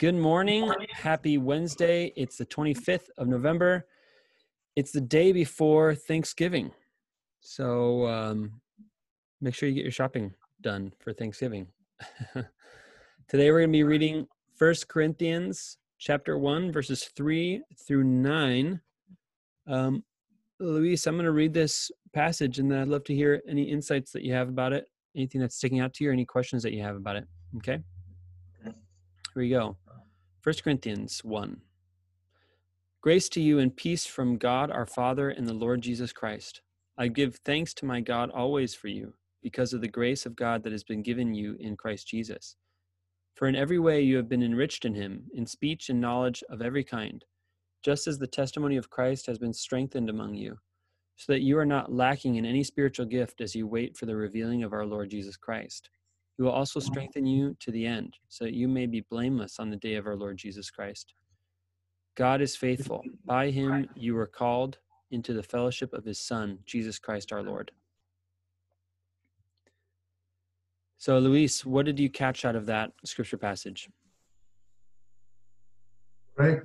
Good morning. Happy Wednesday. It's the 25th of November. It's the day before Thanksgiving. So um, make sure you get your shopping done for Thanksgiving. Today we're going to be reading First Corinthians chapter 1, verses 3 through 9. Um, Luis, I'm going to read this passage and then I'd love to hear any insights that you have about it, anything that's sticking out to you, or any questions that you have about it. Okay? Here we go. 1 Corinthians 1. Grace to you and peace from God our Father and the Lord Jesus Christ. I give thanks to my God always for you, because of the grace of God that has been given you in Christ Jesus. For in every way you have been enriched in him, in speech and knowledge of every kind, just as the testimony of Christ has been strengthened among you, so that you are not lacking in any spiritual gift as you wait for the revealing of our Lord Jesus Christ he will also strengthen you to the end, so that you may be blameless on the day of our Lord Jesus Christ. God is faithful. By him you were called into the fellowship of his Son, Jesus Christ our Lord. So, Luis, what did you catch out of that scripture passage? Right.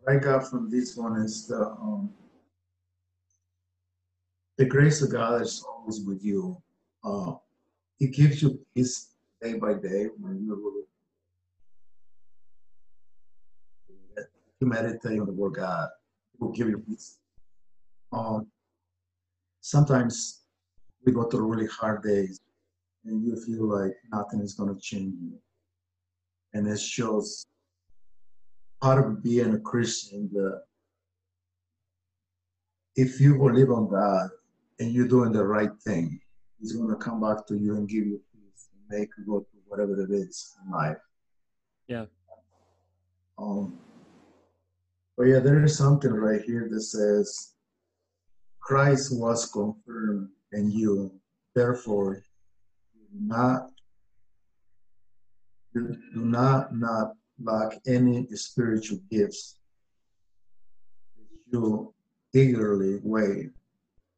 What I got from this one is the um, the grace of God is always with you. Uh, it gives you peace day by day when you you meditate on the word God. It will give you peace. Um, sometimes we go through really hard days and you feel like nothing is going to change you. And it shows part of being a Christian that if you believe on God and you're doing the right thing, He's going to come back to you and give you peace and make you go through whatever it is in life. Yeah. Um, but yeah, there is something right here that says Christ was confirmed in you, therefore, do not do not not lack any spiritual gifts. You eagerly wait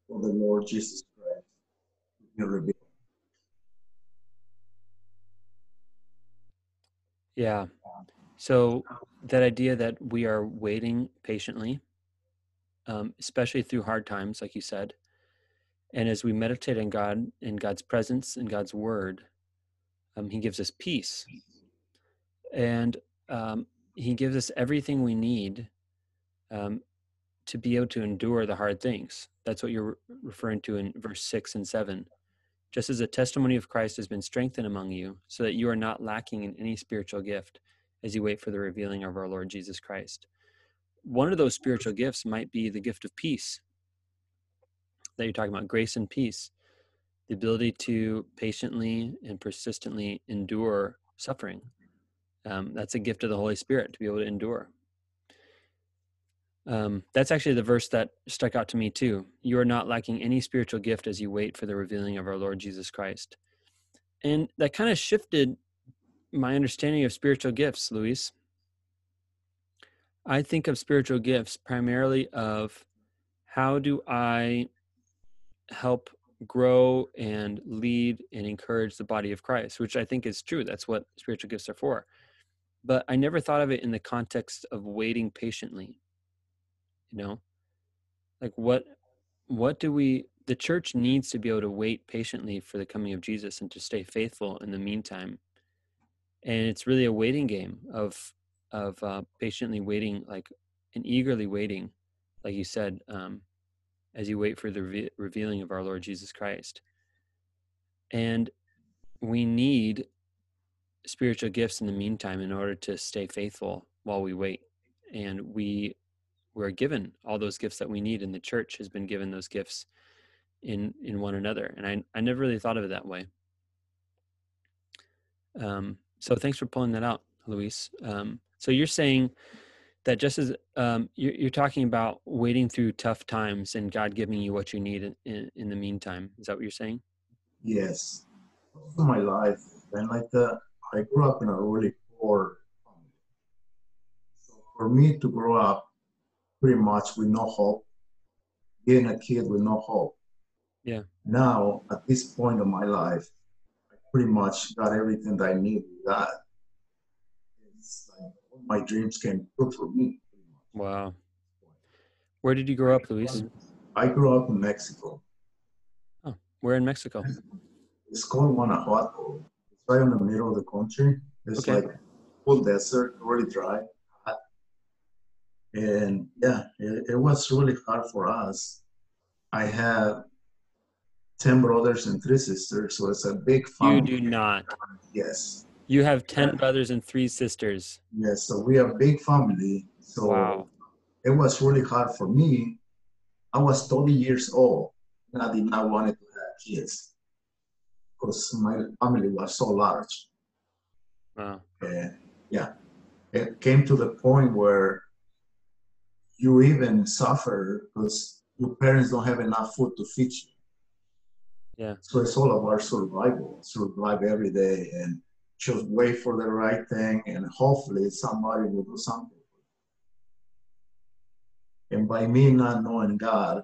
for the Lord Jesus revealed. Yeah. So that idea that we are waiting patiently, um, especially through hard times, like you said, and as we meditate on God, in God's presence, in God's Word, um, He gives us peace, and um, He gives us everything we need um, to be able to endure the hard things. That's what you're referring to in verse six and seven just as the testimony of Christ has been strengthened among you, so that you are not lacking in any spiritual gift as you wait for the revealing of our Lord Jesus Christ. One of those spiritual gifts might be the gift of peace that you're talking about grace and peace, the ability to patiently and persistently endure suffering. Um, that's a gift of the Holy Spirit to be able to endure. Um, that's actually the verse that stuck out to me too. You are not lacking any spiritual gift as you wait for the revealing of our Lord Jesus Christ. And that kind of shifted my understanding of spiritual gifts, Luis. I think of spiritual gifts primarily of how do I help grow and lead and encourage the body of Christ, which I think is true. That's what spiritual gifts are for. But I never thought of it in the context of waiting patiently you know? Like what what do we the church needs to be able to wait patiently for the coming of jesus and to stay faithful in the meantime. And it's really a waiting game of of uh, patiently waiting like and eagerly waiting like you said um, as you wait for the re- revealing of our lord jesus christ. And we need spiritual gifts in the meantime in order to stay faithful while we wait. And we we're given all those gifts that we need and the church has been given those gifts in in one another and i i never really thought of it that way um so thanks for pulling that out luis um so you're saying that just as um, you're, you're talking about waiting through tough times and God giving you what you need in, in, in the meantime. Is that what you're saying? Yes. My life, and like the, I grew up in a really poor family. So for me to grow up pretty much with no hope, being a kid with no hope. Yeah. Now, at this point of my life, I pretty much got everything that I need with God. It's like all my dreams came true for me. Wow. Where did you grow up, Luis? I grew up in Mexico. Oh, where in Mexico? It's called Guanajuato. It's right in the middle of the country. It's Okay. like full desert, really dry. And yeah, it, it was really hard for us. I have 10 brothers and three sisters, so it's a big family. You do not. Yes. You have 10 brothers and three sisters. Yes. So we are a big family. So Wow. it was really hard for me. I was 20 years old and I did not want to have kids because my family was so large. Wow. And yeah, it came to the point where you even suffer because your parents don't have enough food to feed you. Yeah. So it's all about survival, survive every day and just wait for the right thing and hopefully somebody will do something. And by me not knowing God,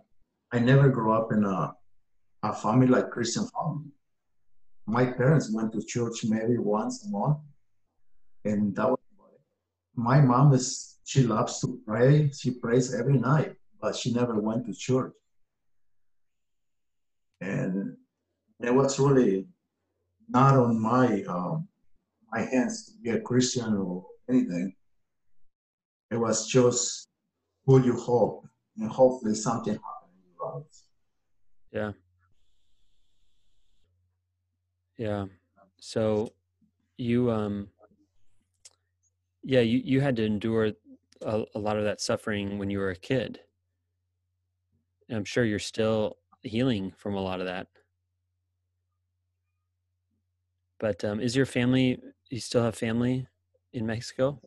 I never grew up in a, a family like Christian family. My parents went to church maybe once a month, and that was about it. My mom is she loves to pray. She prays every night, but she never went to church. And it was really not on my um, my hands to be a Christian or anything. It was just put you hope and hopefully something happened in your life. Yeah. Yeah. So you um yeah, you you had to endure a, a lot of that suffering when you were a kid. And I'm sure you're still healing from a lot of that. But um is your family you still have family in Mexico?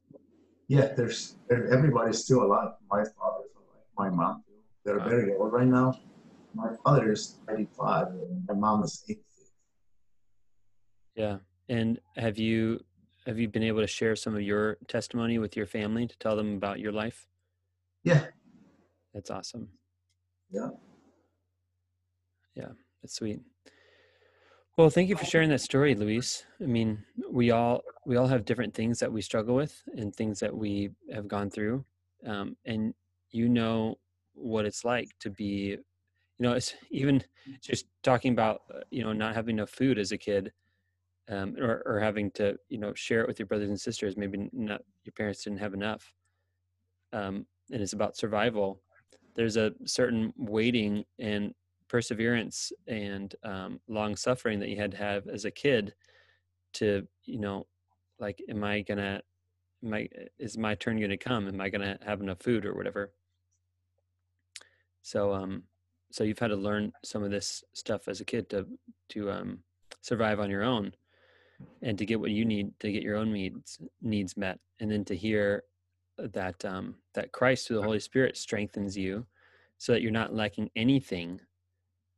Yeah, there's everybody's still alive. My father's alive. My mom. They're Wow. very old right now. My father is 95 and my mom is 86. Yeah. And have you have you been able to share some of your testimony with your family to tell them about your life? Yeah, That's awesome. Yeah. Yeah, that's sweet. Well, thank you for sharing that story, Luis. I mean, we all we all have different things that we struggle with and things that we have gone through, um, and you know what it's like to be, you know, it's even just talking about uh, you know not having enough food as a kid, um, or or having to you know share it with your brothers and sisters. Maybe not your parents didn't have enough, um, and it's about survival. There's a certain waiting and perseverance and um, long suffering that you had to have as a kid to you know like am i gonna am I, is my turn gonna come am i gonna have enough food or whatever so um so you've had to learn some of this stuff as a kid to to um survive on your own and to get what you need to get your own needs needs met and then to hear that um that christ through the holy spirit strengthens you so that you're not lacking anything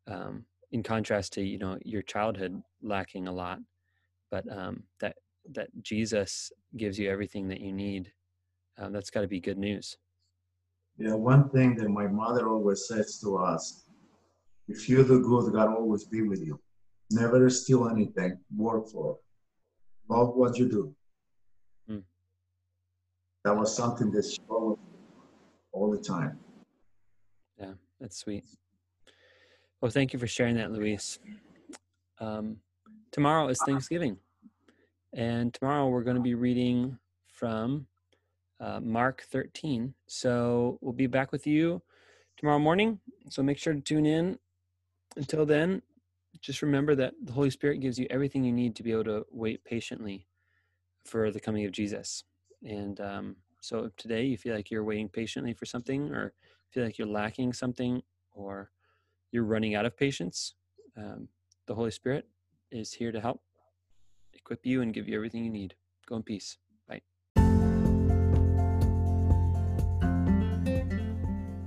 um, in contrast to you know your childhood lacking a lot but um, that that jesus gives you everything that you need um, that's got to be good news Yeah, one thing that my mother always says to us if you do good, God will always be with you. Never steal anything, work for it. Love what you do. Hmm. That was something that she always all the time. yeah that's sweet well thank you for sharing that luis um, tomorrow is thanksgiving and tomorrow we're going to be reading from uh, mark 13 so we'll be back with you tomorrow morning so make sure to tune in until then just remember that the holy spirit gives you everything you need to be able to wait patiently for the coming of jesus. And um, so if today you feel like you're waiting patiently for something or feel like you're lacking something or you're running out of patience um, the holy spirit is here to help equip you and give you everything you need. Go in peace